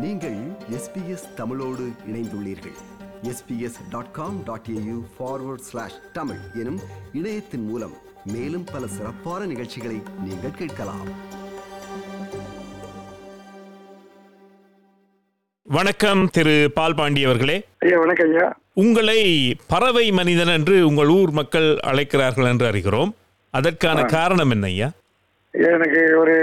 நீங்கள் எஸ்பிஎஸ் தமிழோடு இணைந்துள்ளீர்கள். SBS dot com dot AU forward slash Tamil எனும் இணையத்தின் மூலம் மேலும் பல சிறப்பான நிகழ்ச்சிகளை நீங்கள் கேட்கலாம். வணக்கம் திரு அவர்களே. ஐயா வணக்கம் ஐயா. உங்களை பறவை மனிதன் என்று உங்கள் ஊர் மக்கள் அழைக்கிறார்கள் என்று அறிகிறோம். அதற்கான காரணம் என்ன ஐயா, எனக்கு ஒரு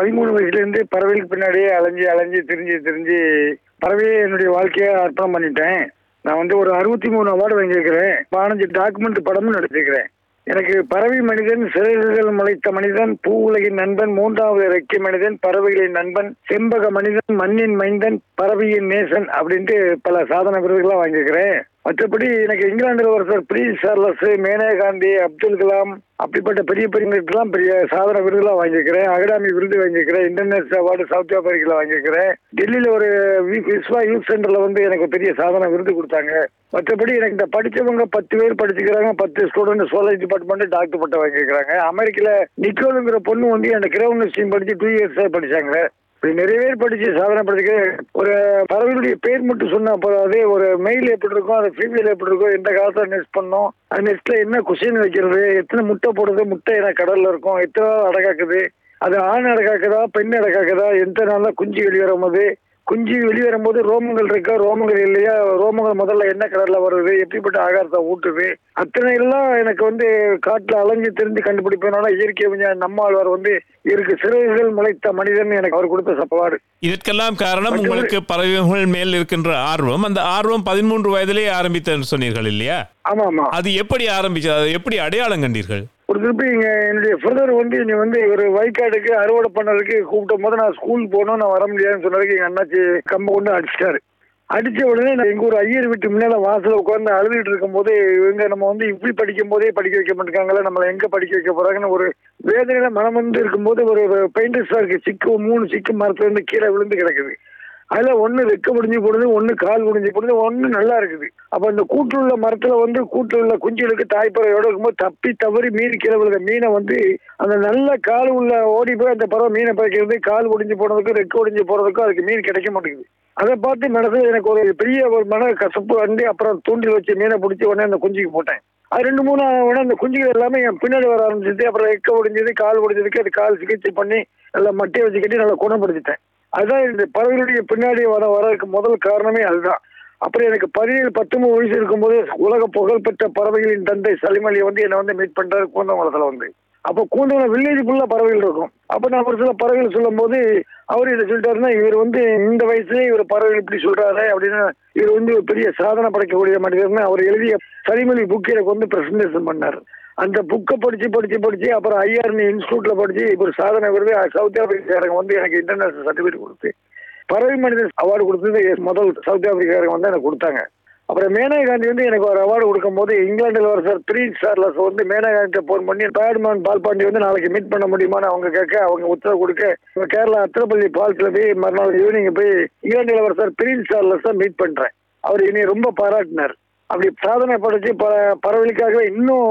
பதிமூணு வயசுலேருந்து பறவைகளுக்கு பின்னாடியே அலைஞ்சு அலைஞ்சு திரிஞ்சு திரிஞ்சு பறவையை என்னுடைய வாழ்க்கையை அர்ப்பணம் பண்ணிட்டேன். நான் வந்து ஒரு அறுபத்தி மூணு அவார்டு வாங்கியிருக்கிறேன். பதினஞ்சு டாக்குமெண்ட் படமும் நடிச்சிருக்கிறேன். எனக்கு பறவை மனிதன் சிறகுகள் முளைத்த மனிதன் பூ உலகின் நண்பன் மூன்றாவது ரெக்கை மனிதன் பறவைகளின் நண்பன் செம்பக மனிதன் மண்ணின் மைந்தன் பறவையின் நேசன் அப்படின்ட்டு பல சாதனை விருதுகளாக வாங்கியிருக்கிறேன். மற்றபடி எனக்கு இங்கிலாந்தில் ஒருத்தர் பிரின்ஸ் சார்லஸ் மேனகா காந்தி அப்துல் கலாம் அப்படிப்பட்ட பெரிய பெரியவங்களுக்கெல்லாம் பெரிய சாதனை விருதுலாம் வாங்கியிருக்கிறேன். அகாடமி விருது வாங்கியிருக்கிறேன். இன்டர்நேஷனல் அவார்டு சவுத் ஆப்பிரிக்காவில் வாங்கியிருக்கிறேன். டெல்லியில் ஒரு விஸ்வா யூத் சென்டரில் வந்து எனக்கு பெரிய சாதனை விருது கொடுத்தாங்க. மற்றபடி எனக்கு இந்த படிச்சவங்க பத்து பேர் படிச்சுக்கிறாங்க பத்து ஸ்டூடெண்ட் சோலஜி டிபார்ட்மெண்ட் டாக்டர் பட்டம் வாங்கியிருக்கிறாங்க. அமெரிக்காவில் நிக்கோலுங்கிற பொண்ணு வந்து எனக்கு கிரவுண்ட் ஸ்ட்ரீம் படிச்சு டூ இயர்ஸ் படிச்சாங்க. இப்படி நிறைய பேர் படிச்சு சாதனை படிச்சு ஒரு பறவைகளுடைய பேர் மட்டும் சொன்னா போதாது ஒரு மெயில் எப்படி இருக்கும் அது ஃபீமேல் எப்படி இருக்கும் எந்த காலத்தில் நெஸ்ட் பண்ணோம் அது நெஸ்ட்ல என்ன குஷின் வைக்கிறது எத்தனை முட்டை போடுது முட்டை என்ன கடல்ல இருக்கும் எத்தனை நாள் அடக்காக்குது அது ஆண் அடக்காக்குதா பெண் அடக்காக்குதா எந்த நாள்ல குஞ்சு வெளியேறும் போது குஞ்சு வெளிவரும்போது ரோமங்கள் இருக்கா ரோமங்கள் இல்லையா ரோமங்கள் முதல்ல என்ன கலர்ல வருது எப்படிப்பட்ட ஆகாரத்தை ஊட்டுது அத்தனை எல்லாம் எனக்கு வந்து காட்டுல அலைஞ்சு தெரிஞ்சு கண்டுபிடிப்பதனால இயற்கை விஞ்ஞான நம்மாழ்வார் வந்து இருக்கு. சிறகுகள் முளைத்த மனிதன் எனக்கு அவர் கொடுத்த சப்பவாடு. இதற்கெல்லாம் காரணம் உங்களுக்கு பறவைகள் மேல் இருக்கின்ற ஆர்வம். அந்த ஆர்வம் பதிமூன்று வயதிலே ஆரம்பித்தன்னு சொன்னீர்கள் இல்லையா? ஆமா ஆமா அது எப்படி ஆரம்பிச்சது? அதை எப்படி அடையாளம் கண்டீர்கள்? ஒரு திருப்பி இங்கே என்னுடைய பிரதர் வந்து நீ வந்து ஒரு வயக்காடுக்கு அறுவடை பண்ணதுக்கு கூப்பிட்ட போது நான் ஸ்கூல் போகணும் நான் வர முடியாதுன்னு சொன்னதுக்கு எங்கள் அண்ணாச்சி கம்பை கொண்டு அடிச்சிட்டாரு. அடித்த உடனே நான் எங்கள் ஒரு ஐயர் வீட்டு முன்னால் வாசலில் உட்காந்து அழுதுகிட்டு இருக்கும்போது இவங்க நம்ம வந்து இப்படி படிக்கும் போதே படிக்க வைக்க மாட்டேங்காங்களே நம்மளை எங்கே படிக்க வைக்க போகிறாங்கன்னு ஒரு வேதனையில் மனம் வந்து இருக்கும்போது ஒரு பெயிண்டர் இருக்குது சிக்கு மூணு சிக்கு மரத்துலேருந்து கீழே விழுந்து கிடக்குது. அதுல ஒண்ணு ரெக்க முடிஞ்சு போடுது ஒண்ணு கால் முடிஞ்சு போடுது ஒண்ணு நல்லா இருக்குது. அப்ப இந்த கூட்டுள்ள மரத்துல வந்து கூட்டுள்ள குஞ்சுகளுக்கு தாய்ப்பறவையோட இருக்கும்போது தப்பி தவறி மீன் கீழே விழுந்த மீனை வந்து அந்த நல்ல கால் உள்ள ஓடி போய் அந்த பறவை மீனை பறிக்கிறது கால் ஒடிஞ்சு போனதுக்கும் ரெக்க ஒடிஞ்சு போறதுக்கும் அதுக்கு மீன் கிடைக்க மாட்டேங்குது. அதை பார்த்து மனசு எனக்கு ஒரு பெரிய ஒரு மன கசப்பு வந்து அப்புறம் தூண்டில் வச்சு மீனை பிடிச்சி உடனே அந்த குஞ்சுக்கு போட்டேன். அது ரெண்டு மூணு உடனே அந்த குஞ்சுகள் எல்லாமே என் பின்னாடி வர ஆரம்பிச்சது அப்புறம் எக்க ஒடிஞ்சது கால் ஒடிஞ்சதுக்கு அது கால் சிகிச்சை பண்ணி நல்லா மட்டையை வச்சு கட்டி நல்லா குணப்படுத்திட்டேன். அதுதான் இந்த பறவைகளுடைய பின்னாடி வர வரதுக்கு முதல் காரணமே அதுதான். அப்புறம் எனக்கு பதினேழு பத்தொன்பது வயசு இருக்கும்போது உலக புகழ்பெற்ற பறவைகளின் தந்தை சலிமலி வந்து என்னை வந்து மீட் பண்ணுறாரு கூந்தமலத்தில் வந்து. அப்போ கூந்தமலம் வில்லேஜ் ஃபுல்லாக பறவைகள் இருக்கும். அப்போ நான் ஒரு சில பறவைகள் சொல்லும்போது அவர் இதை சொல்லிட்டாருன்னா இவர் வந்து இந்த வயசுலயே இவர் பறவைகள் இப்படி சொல்றாரு அப்படின்னு இவர் வந்து ஒரு பெரிய சாதனை படைக்கக்கூடிய மனிதர்னு அவர் எழுதிய சலிமலி புக் எனக்கு வந்து பிரசன்டேஷன் பண்ணார். அந்த புக்கை படிச்சு படிச்சு படிச்சு அப்புறம் ஐஆர்னி இன்ஸ்டியூட்ல படிச்சு இப்போ ஒரு சாதனை விருது சவுத் ஆப்பிரிக்காரங்க வந்து எனக்கு இன்டர்நேஷனல் சர்டிஃபிகேட் கொடுத்து பறவை மனிதன் அவார்டு கொடுத்தது முதல் சவுத் ஆப்பிரிக்காரங்க வந்து எனக்கு கொடுத்தாங்க. அப்புறம் மேனகா காந்தி வந்து எனக்கு ஒரு அவார்டு கொடுக்கும்போது இங்கிலாந்தில் ஒரு சார் பிரின்ஸ் சார்லஸ் வந்து மேனகா காந்தி ஃபோன் பண்ணி பேட்மேன் பால்பாண்டி வந்து நாளைக்கு மீட் பண்ண முடியுமான்னு அவங்க கேட்க அவங்க உத்தரவு கொடுக்க கேரளா அத்திரப்பள்ளி பாலத்தில் போய் மறுநாள் ஈவினிங் போய் இங்கிலாந்தில் ஒரு சார் பிரின்ஸ் சார்லஸ் தான் மீட் பண்ணுறேன் அவர் இனி ரொம்ப பாராட்டினார். அப்படி சாதனை படைச்சு ப பறவைகளுக்காகவே இன்னும்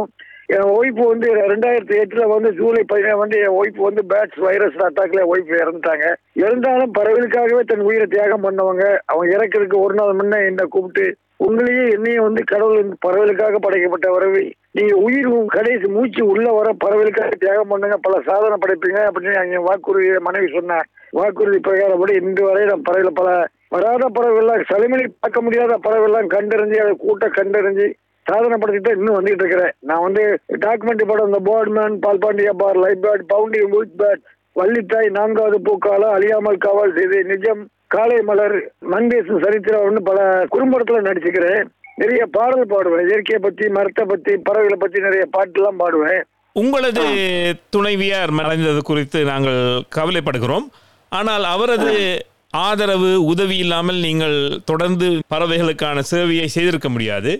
என் ஒய்ஃபு வந்து ரெண்டாயிரத்தி எட்டுல வந்து ஜூலை பதினேழு வந்து என் ஒய்ஃபு வந்து பேட்ஸ் வைரஸ் அட்டாக்ல ஒய்ஃப் இறந்துட்டாங்க. இருந்தாலும் பறவைகளுக்காகவே தன் உயிரை தியாகம் பண்ணவங்க அவங்க இறக்கிறதுக்கு ஒரு நாள் முன்ன என்ன கூப்பிட்டு உங்களையே என்னையும் வந்து கடவுள் பறவைகளுக்காக படைக்கப்பட்ட வரவை. நீங்க உயிர் கடைசி மூச்சு உள்ள வர பறவைகளுக்காக தியாகம் பண்ணுங்க. பல சாதனை படைப்பீங்க அப்படின்னு என் வாக்குறுதியை மனைவி சொன்னேன் வாக்குறுதி பிரகாரப்படி இன்று வரை நான் பறவைகள் பல வராத பறவைகள்லாம் சலிமணி பார்க்க முடியாத பறவைகள்லாம் கண்டறிஞ்சு அதை கூட்ட கண்டறிஞ்சு சாதனை படுத்திட்டு இன்னும் வந்துட்டு இருக்கிறேன். நான் வந்து டாக்குமெண்ட்ரி படம் இந்த போர்ட்மேன் பால்பாண்டியா பார் லைட் பேர்ட் பவுண்டி வுட் பேர்ட் வள்ளித்தாய் நான்காவது பூக்கால அழியாமல் காவல் செய்து நிஜம் காலை மலர் மண்பேசும் சரித்திரம் பல குறும்படத்துல நடிச்சுக்கிறேன். நிறைய பாடல் பாடுவேன். இயற்கையை பத்தி மரத்தை பத்தி பறவைகளை பத்தி நிறைய பாட்டுலாம் பாடுவேன். உங்களது துணைவியார் மறைந்தது குறித்து நாங்கள் கவலைப்படுகிறோம். ஆனால் அவரது ஆதரவு உதவி இல்லாமல் நீங்கள் தொடர்ந்து பறவைகளுக்கான சேவையை செய்திருக்க முடியாது.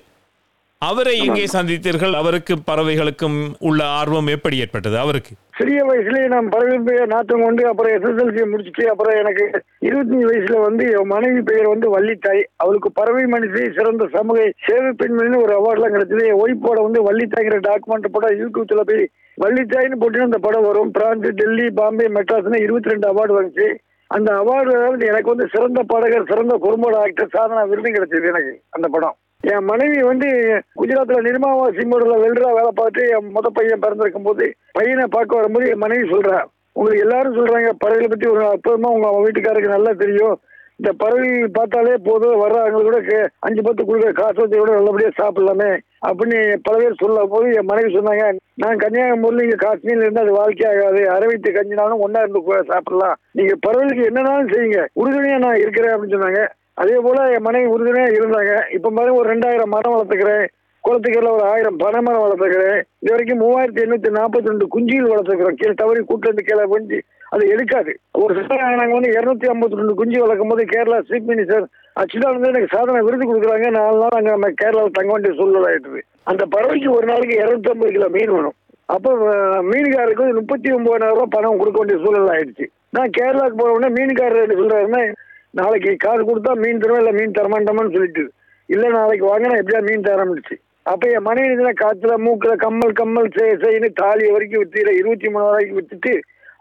அவரை எங்கே சந்தித்தீர்கள்? அவருக்கு பறவைகளுக்கும் உள்ள ஆர்வம் எப்படி ஏற்பட்டது? அவருக்கு. சிறிய வயசுலயே நான் பறவைகள் பெயர் நாட்டம் கொண்டு அப்புறம் எஸ்எஸ்எல்சி முடிச்சுட்டு அப்புறம் எனக்கு இருபத்தஞ்சு வயசுல வந்து என் மனைவி பெயர் வந்து வள்ளித்தாய். அவளுக்கு பறவை மனுஷி சிறந்த சமூக சேவை பெண்மணின்னு ஒரு அவார்ட்லாம் கிடைச்சது. என் ஒய்ஃபோட வந்து வள்ளித்தாய்ங்கிற டாக்குமெண்ட் படம் யூடியூப்ல போய் வள்ளித்தாய்னு போட்டு அந்த படம் வரும். பிரான்ஸ் டெல்லி பாம்பே மெட்ராஸ்னு இருபத்தி ரெண்டு அவார்டு வந்துச்சு. அந்த அவார்டு எனக்கு வந்து சிறந்த பாடகர் சிறந்த குறும்பட ஆக்டர் சாதனா விருது கிடைச்சது எனக்கு அந்த படம். என் மனைவி வந்து குஜராத்ல நிர்மாவா சிம்மோட வெல்டரா வேலை பார்த்து என் மொத பையன் பிறந்திருக்கும் போது பையனை பார்க்க வரும்போது என் மனைவி சொல்றா உங்களுக்கு எல்லாரும் சொல்றாங்க பறவைகளை பத்தி ஒரு அற்புதமா உங்க வீட்டுக்காரருக்கு நல்லா தெரியும். இந்த பறவை பார்த்தாலே போதும் வர்றவங்களுக்கு கூட அஞ்சு பத்து கொடுக்குற காசு வச்சு கூட நல்லபடியா சாப்பிடலாமே அப்படின்னு பல பேர் சொல்ல போது என் மனைவி சொன்னாங்க நான் கன்னியாகுமரியில் இங்கே காஷ்மீர்ல இருந்து அது வாழ்க்கை ஆகாது. அரவித்து கஞ்சினாலும் ஒன்னா இருந்து சாப்பிடலாம். நீங்க பறவைகளுக்கு என்னன்னாலும் செய்யுங்க. உறுதுணையா நான் இருக்கிறேன் அப்படின்னு சொன்னாங்க. அதே போல என் மனைவி உறுதுணையா இருந்தாங்க. இப்ப மாதிரி ஒரு ரெண்டாயிரம் மரம் வளர்த்துக்கிறேன். குளத்துக்கீழ ஒரு ஆயிரம் பனை மரம் வளர்த்துக்கிறேன். இது வரைக்கும் மூவாயிரத்தி எண்ணூத்தி நாற்பத்தி ரெண்டு குஞ்சுகள் வளர்த்துக்கிறோம். கீழே தவறி கூட்டிலிருந்து கீழே கொஞ்சி அது எடுக்காது. ஒரு சில நாங்கள் வந்து இரநூத்தி ஐம்பத்தி ரெண்டு குஞ்சு வளர்க்கும் போது கேரளா சீஃப் மினிஸ்டர் அச்சுதான் வந்து எனக்கு சாதனை விருது கொடுக்குறாங்க. நாலு நாள் அங்கே நம்ம கேரளாவில் தங்க வேண்டிய சூழ்நிலை ஆயிடுது அந்த பறவைக்கு ஒரு நாளைக்கு இரநூத்தம்பது கிலோ மீன் வேணும். அப்போ மீன்காரருக்கு வந்து முப்பத்தி ஒன்பதாயிரம் ரூபாய் பணம் கொடுக்க வேண்டிய சூழ்நிலை ஆயிடுச்சு. நான் கேரளாவுக்கு போன உடனே மீன்காரர் என்ன சொல்றாருன்னா நாளைக்கு காசு கொடுத்தா மீன் தருவேன் இல்லை மீன் தரமாட்டோம்னு சொல்லிட்டு. இல்லை நாளைக்கு வாங்கினா எப்படியா மீன் தரமிடுச்சு அப்போ என் மனைவி தான் காற்றுல மூக்கில் கம்மல் கம்மல் செய் தாலியை வரைக்கும் வித்து இருபத்தி மூணு ரூபாய்க்கு விற்றுட்டு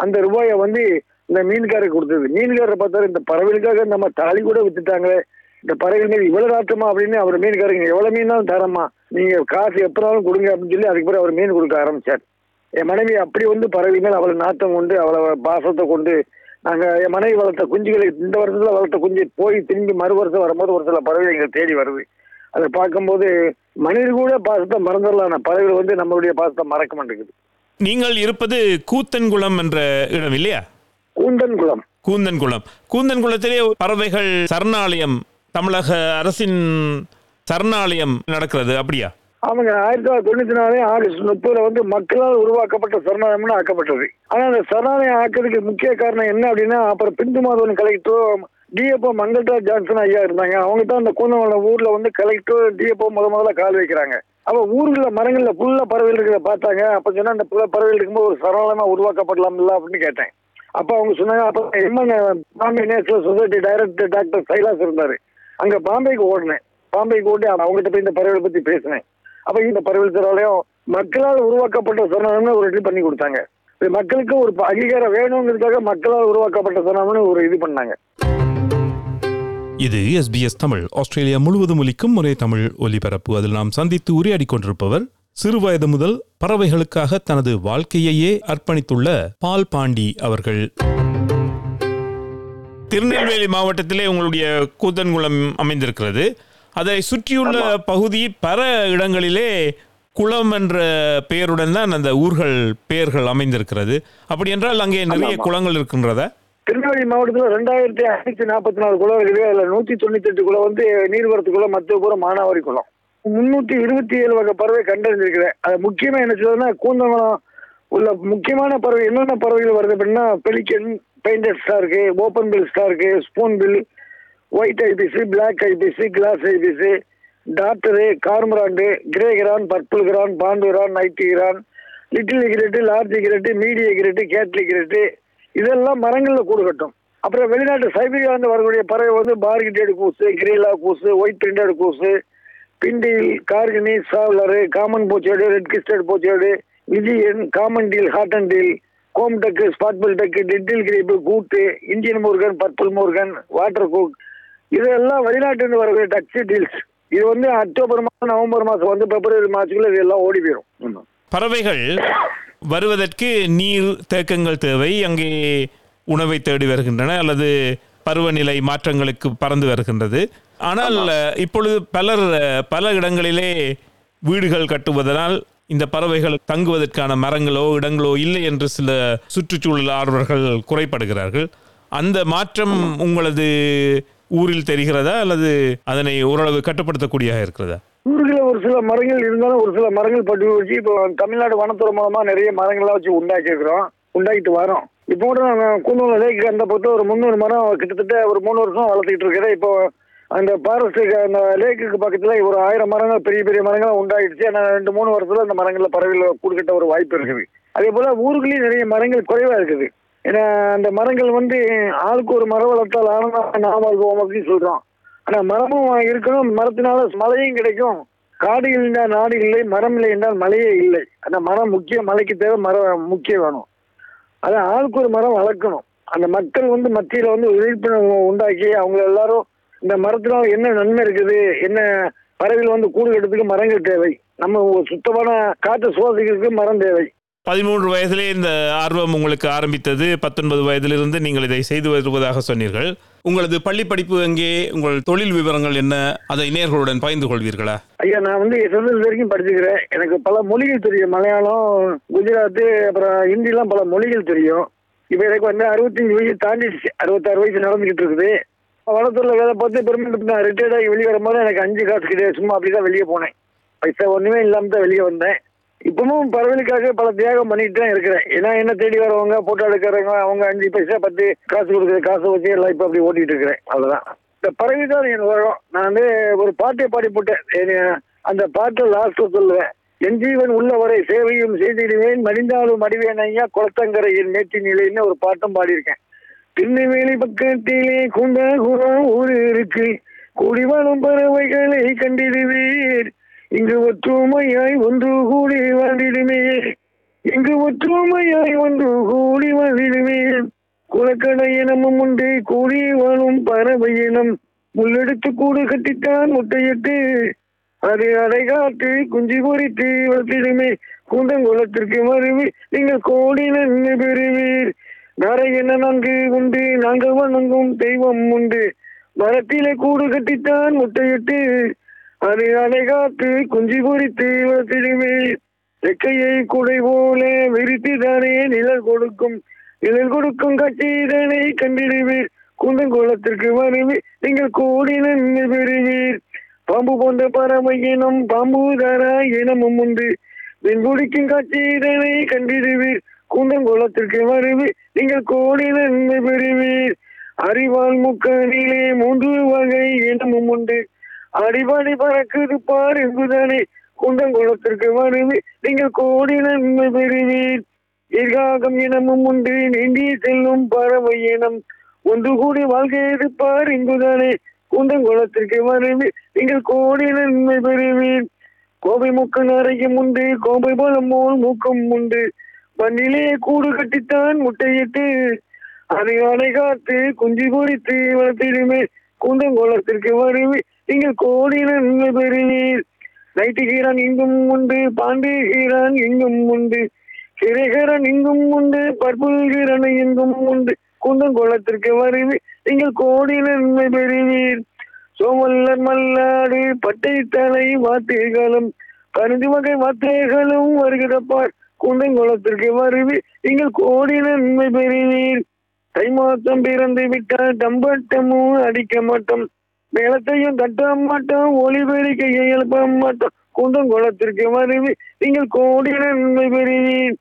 அந்த ரூபாயை வந்து இந்த மீன்காரருக்கு கொடுத்தது. மீன்காரரை பார்த்தாரு இந்த பறவைகளுக்காக நம்ம தாலி கூட வித்துட்டாங்களே. இந்த பறவைகள் மீது இவ்வளவு நாட்டமா அப்படின்னு அவர் மீன்காரங்க எவ்வளவு மீனாலும் தரமா? நீங்க காசு எப்பனாலும் கொடுங்க அப்படின்னு சொல்லி அதுக்கு பிறகு அவர் மீன் கொடுக்க ஆரம்பிச்சார். என் மனைவி அப்படி வந்து பறவை மேல் அவ்வளவு நாட்டம் கொண்டு அவ்வளவு பாசத்தை கொண்டு நாங்க என் மனைவி வளர்த்த குஞ்சுகளை இந்த வருஷத்துல வளர்த்த குஞ்சு போய் திரும்பி மறு வருஷம் வரும்போது ஒரு சில பறவை எங்களை தேடி வருது. அதை பார்க்கும்போது மனிதர் கூட பாசத்தை மறந்துடலாம். பறவைகள் வந்து நம்மளுடைய பாசத்தை மறக்க மாட்டேங்குது. நீங்கள் இருப்பது கூத்தன்குளம் என்ற இடம் இல்லையா? கூந்தன் குளம் கூந்தன்குளம். கூந்தன்குளத்திலே பறவைகள் சரணாலயம் தமிழக அரசின் சரணாலயம் நடக்கிறது. அப்படியா? அவங்க ஆயிரத்தி தொள்ளாயிரத்தி தொண்ணூத்தி நாலு ஆகஸ்ட் முப்பதுல வந்து மக்களால் உருவாக்கப்பட்ட சரணாலயம்னு ஆக்கப்பட்டது. ஆனா அந்த சரணாலயம் ஆக்கிறதுக்கு முக்கிய காரணம் என்ன அப்படின்னா அப்புறம் பிந்து மாதவன் கலெக்டரும் டிஎப்ஓ மங்கள்ராஜ் ஜான்சன் ஐயா இருந்தாங்க. அவங்க தான் அந்த கூந்தமலம் ஊர்ல வந்து கலெக்டர் டிஎப்ஓ முத முதல்ல கால் வைக்கிறாங்க. அப்ப ஊர்ல மரங்கள்ல புல்ல பறவைகள் இருக்கிறத பார்த்தாங்க. அப்ப சொன்னா அந்த புல்ல பறவைகள் இருக்கும்போது ஒரு சரணாலயமா உருவாக்கப்படலாம்ல அப்படின்னு கேட்டேன். அப்ப அவங்க சொன்னாங்க அப்ப MN Bombay national society director doctor Silas இருந்தாரு. அங்க பாம்பேக்கு ஓடினேன். பாம்பேக்கு ஓடி அவங்ககிட்ட போய் இந்த பறவைகளை பத்தி பேசினேன். அப்ப இந்த பறவைகள் சரணாலயம் மக்களால் உருவாக்கப்பட்ட சரணாலயம்னு ஒரு இது பண்ணி கொடுத்தாங்க. மக்களுக்கு ஒரு அங்கீகாரம் வேணுங்கிறதுக்காக மக்களால் உருவாக்கப்பட்ட சரணாலயம்னு ஒரு இது பண்ணாங்க. இது எஸ்பிஎஸ் தமிழ். ஆஸ்திரேலியா முழுவதும் ஒலிக்கும் ஒரே தமிழ் ஒலிபரப்பு. அதில் நாம் சந்தித்து உரையாடி கொண்டிருப்பவர் சிறுவயது முதல் பறவைகளுக்காக தனது வாழ்க்கையையே அர்ப்பணித்துள்ள பால் பாண்டி அவர்கள். திருநெல்வேலி மாவட்டத்திலே உங்களுடைய கூத்தன்குளம் அமைந்திருக்கிறது. அதை சுற்றியுள்ள பகுதி பல இடங்களிலே குளம் என்ற பெயருடன் தான் அந்த ஊர்கள் பெயர்கள் அமைந்திருக்கிறது. அப்படி என்றால் அங்கே நிறைய குளங்கள் இருக்கின்றதா? திருநெல்வேலி மாவட்டத்தில் ரெண்டாயிரத்தி ஐநூத்தி நாற்பத்தி நாலு குளம் இருக்குது. அதுல நூத்தி தொண்ணூத்தி எட்டு குளம் வந்து நீர்வரத்து குளம் மத்தியபுரம் மானாவாரி குளம். முன்னூத்தி இருபத்தி ஏழு வகை பறவை கண்டறிஞ்சிருக்கிறேன் அது முக்கியமா என்ன சொல்றதுன்னா கூந்தமலம் உள்ள முக்கியமான பறவை என்னென்ன பறவைகள் வருது அப்படின்னா pelican painted stork open bill stork spoon bill white ibis black ibis glossy ibis darter cormorant grey heron purple heron pond heron night heron little egret large egret median egret cattle egret இதெல்லாம் மரங்களில் கொடுக்கட்டும் அப்புறம் வெளிநாட்டு சைபீரியாவிலிருந்து வரக்கூடிய பறவை வந்து bar headed goose greylag goose white fronted goose pintail garganey shoveler common pochard red crested pochard wigeon common teal hot and teal comb duck spotbill duck little grebe coot Indian moorhen purple moorhen water cock இதெல்லாம் வெளிநாட்டிலிருந்து வரக்கூடிய டக்ஸி deals இது வந்து October மாதம் November மாதம் வந்து பிப்ரவரி மாதத்துக்குள்ள இது எல்லாம் ஓடி போயிடும் பறவைகள் வருவதற்கு நீர் தேக்கங்கள் தேவை. அங்கே உணவை தேடி வருகின்றன அல்லது பருவநிலை மாற்றங்களுக்கு பறந்து வருகின்றது. ஆனால் இப்பொழுது பலர் பல இடங்களிலே வீடுகள் கட்டுவதனால் இந்த பறவைகள் தங்குவதற்கான மரங்களோ இடங்களோ இல்லை என்று சில சுற்றுச்சூழல் ஆர்வலர்கள் குறைப்படுகிறார்கள். அந்த மாற்றம் உங்களது ஊரில் தெரிகிறதா அல்லது அதனை ஓரளவு கட்டுப்படுத்தக்கூடியதாக இருக்கிறதா? ஊர்களில் ஒரு சில மரங்கள் இருந்தாலும் ஒரு சில மரங்கள் பட்டு வச்சு இப்போ தமிழ்நாடு வனத்துறை மூலமா நிறைய மரங்கள்லாம் வச்சு உண்டாக்கி இருக்கிறோம் உண்டாக்கிட்டு வரோம். இப்போ கூட நாங்கள் கூந்தூர் லேக்கு அந்த பொறுத்த ஒரு முந்நூறு மரம் கிட்டத்தட்ட ஒரு மூணு வருஷம் வளர்த்துக்கிட்டு இருக்கிறேன். இப்போ அந்த ஃபாரஸ்ட்டுக்கு அந்த லேக்குக்கு பக்கத்தில் ஒரு ஆயிரம் மரங்கள் பெரிய பெரிய மரங்கள் உண்டாயிடுச்சு ஆனால் ரெண்டு மூணு வருஷத்தில் அந்த மரங்களில் பறவைகள் கொடுக்கிட்ட ஒரு வாய்ப்பு இருக்குது. அதே போல் ஊர்களையும் நிறைய மரங்கள் குறைவாக இருக்குது. ஏன்னா அந்த மரங்கள் வந்து ஆளுக்கு ஒரு மரம் வளர்த்தால் ஆனந்தம் நாம் வாழ்வோம் அப்படின்னு சொல்கிறோம் ஆனால் மரமும் இருக்கணும். மரத்தினால மழையும் கிடைக்கும். காடு இருந்தால் நாடு இல்லை. மரம் இல்லை என்றால் மழையே இல்லை. அந்த மரம் முக்கிய மலைக்கு தேவை மரம் முக்கியம் வேணும். அது ஆளுக்கு ஒரு மரம் வளர்க்கணும். அந்த மக்கள் வந்து மத்தியில் வந்து விழிப்புணர்வு உண்டாக்கி அவங்க எல்லாரும் இந்த மரத்தினால் என்ன நன்மை இருக்குது? என்ன பறவைகள் வந்து கூடு கட்டுறதுக்கு மரங்கள் தேவை? நம்ம சுத்தமான காற்று சுவாசிக்கிறதுக்கு மரம் தேவை. பதிமூன்று வயதிலே இந்த ஆர்வம் உங்களுக்கு ஆரம்பித்தது பத்தொன்பது வயதிலிருந்து நீங்கள் இதை செய்து வருவதாக சொன்னீர்கள். உங்களது பள்ளி படிப்பு எங்கே? உங்கள் தொழில் விவரங்கள் என்ன? அதை நேர்களுடன் பகிர்ந்து கொள்வீர்களா? ஐயா நான் வந்து எஸ்எஸ்எல் வரைக்கும் படிச்சுக்கிறேன். எனக்கு பல மொழிகள் தெரியும். மலையாளம் குஜராத்து அப்புறம் ஹிந்திலாம் பல மொழிகள் தெரியும். இப்போ எனக்கு வந்து அறுபத்தஞ்சு வயசு தாண்டிடுச்சு அறுபத்தாறு வயசு நடந்துகிட்டு இருக்குது. வளத்தூர்ல வேலை பார்த்து பெருமைப்பட்டு நான் ரிட்டையர்ட் ஆகி வெளியே வரும்போது எனக்கு அஞ்சு காசு கிடையாது. சும்மா அப்படி தான் வெளியே போனேன். பைசா ஒன்றுமே இல்லாமல் தான் வெளியே வந்தேன். இப்பவும் பறவைகளுக்காக பல தியாகம் பண்ணிட்டு தான் இருக்கிறேன். ஏன்னா என்ன தேடி வரவங்க போட்டோ எடுக்கிறவங்க அவங்க அஞ்சு பைசா பத்து காசு கொடுக்குற காசை வச்சு எல்லாம் இப்போ அப்படி ஓட்டிட்டு இருக்கிறேன். அவ்வளோதான் இந்த பறவை தான் என் உலகம். நான் வந்து ஒரு பாட்டை பாடி போட்டேன் அந்த பாட்டை லாஸ்ட்ல சொல்லுவேன். என் ஜீவன் உள்ளவரை சேவையும் செய்திடுவேன். மடிந்தாலும் மடிவேன் ஐயா. குளத்தங்கரையின் மேட்டி நிலைன்னு ஒரு பாட்டும் பாடியிருக்கேன். திருநெல்வேலி பக்கத்திலே குண்டகுரம் ஊர் இருக்கு கூடி வாழும் பறவைகளை கண்டிடுவீர். இங்கு ஒற்றுமையாய் ஒன்று கூடி வாழ்ந்திடுமே. இங்கு ஒற்றுமையாய் ஒன்று கூடி வாழ்ந்திடுமே. குலக்கடை இனமும் உண்டு கூடி வாழும் பறவை இனம். முள்ளெடுத்து கூடு கட்டித்தான் முட்டையிட்டு அது அடை காத்து குஞ்சு பொறித்து வளர்த்திடுமே. குண்டங்குளத்திற்கு மருவி நீங்கள் கோடி நன்மை பெறுவீர். நரையென நன்கு உண்டு நாங்கள் வணங்கும் தெய்வம் உண்டு. மரத்திலே கூடு கட்டித்தான் முட்டையிட்டு அது அடை காத்து குஞ்சி பொறித்து வளர்த்திடுமே. ரெக்கையை குடை போல விரித்துதானே நிழல் கொடுக்கும். நிழல் கொடுக்கும் கட்சிதனை கண்டிடுவீர். குண்டங்குளத்திற்கு வருவி நீங்கள் கூடி நன்மை பெறுவீர். பாம்பு போன்ற பறவை இனம் பாம்பு தாரா இனமும் உண்டு. வெண்குடிக்கும் காட்சிதனை கண்டிடுவீர். குண்டங்குளத்திற்கு வருவி நீங்கள் கோடி நன்மை பெறுவீர். அறிவால் முக்கணிலே மூன்று வகை இனமும் உண்டு. அடிபடி பறக்குது பார் குண்டம் குளத்திற்கு வருவி நீங்கள் கோடி நன்மை பெறுவீர். எதிர்காகம் இனமும் உண்டு. நீண்டி செல்லும் பறவை இனம். ஒன்று கூடி வாழ்க்கையது இருப்பார் குந்தங்குளத்திற்கு குண்டங்குளத்திற்கு வருவி நீங்கள் கோடி நன்மை பெறுவீர். கோபை முக்கன் அறையும் உண்டு. கோபை பலம் போல் மூக்கம் உண்டு. மண்ணிலே கூடு கட்டித்தான் முட்டையிட்டு அதை அணை காத்து குஞ்சு பொறித்து வளர்த்திடுமே. குந்தங்குளத்திற்கு வருவி நீங்கள் கோடின நன்மை பெறுவீர். நைட்டு கீரான் இங்கும் உண்டு பாண்டிய கீரான் இங்கும் உண்டு. சிறைகரன் இங்கும் உண்டு பற்புல் கீரன் இங்கும் உண்டு. குந்தங்குளத்திற்கு வருவி நீங்கள் கோடின நன்மை பெறுவீர். சோமல்லர் மல்லாடு பட்டை தலை வாத்திகளும் கருதி வகை வார்த்தைகளும் வருகிறப்பார். குண்டங்குளத்திற்கு வருவி நீங்கள் கோடின நன்மை பெறுவீர். தை மாதம் பிறந்து விட்டால் தம்பட்டமும் அடிக்க மாட்டோம் மேளத்தையும் தட்ட மாட்டோம் ஒளிபெருக்கையை எழுப்ப மாட்டோம். குண்டங்குளத்திற்கு வருவி நீங்கள் கோடி நன்மை பெறுவீர்.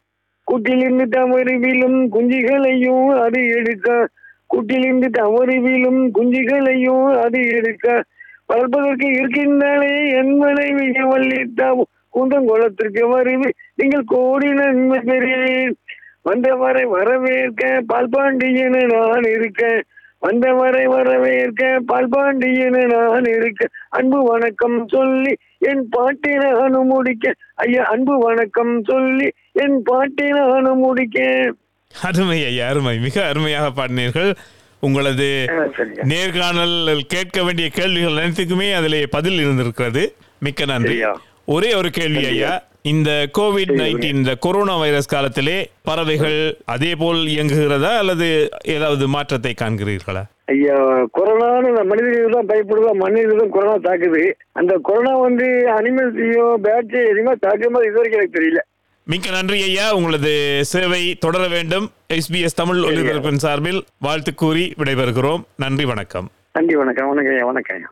குட்டிலிருந்து தவறிவிலும் குஞ்சிகளையும் அது எடுக்க. குட்டிலிருந்து தவறிவிலும் குஞ்சிகளையும் அது எடுக்க. வளர்ப்பதற்கு இருக்கின்றாலே என் மனைவி வள்ளித்தாவும் குந்தங்குளத்திற்கு வருவி நீங்கள் கோடி நன்மை பெறுவீர். வந்தவரை வரவேற்க பால்பாண்டியன நான் இருக்கேன் வந்தவரை வரவேற்க பால்பாண்டியன நான் இருக்க அன்பு வணக்கம் சொல்லி என் பாட்டை நானும் முடிக்க. ஐயா அன்பு வணக்கம் சொல்லி என் பாட்டை நானும் முடிக்க. அருமை ஐயா அருமை. மிக அருமையாக பாடினீர்கள். உங்களது. நேர்காணல் கேட்க வேண்டிய கேள்விகள் அனைத்துக்குமே அதிலே பதில் இருந்திருக்கிறது. மிக்க நன்றி. ஒரே ஒரு கேள்வி ஐயா. இந்த கோவிட் நைன்டீன் இந்த கொரோனா வைரஸ் காலத்திலே பறவைகள் அதே போல் இயங்குகிறதா அல்லது ஏதாவது மாற்றத்தை காண்கிறீர்களா? ஐயா கொரோனான்னு மனிதர்கள் தான் பயப்படுதா மனிதர்கள் கொரோனா தாக்குது. அந்த கொரோனா வந்து அனிமல்ஸையும் பேட்ஸை எதுவுமே தாக்குற மாதிரி இது வரைக்கும் எனக்கு தெரியல. மிக்க நன்றி ஐயா. உங்களது சேவை தொடர வேண்டும். எஸ்பிஎஸ் தமிழ் ஒலிபரப்பின் சார்பில் வாழ்த்து கூறி விடைபெறுகிறோம். நன்றி வணக்கம். நன்றி வணக்கம். வணக்கம் ஐயா வணக்கம் ஐயா.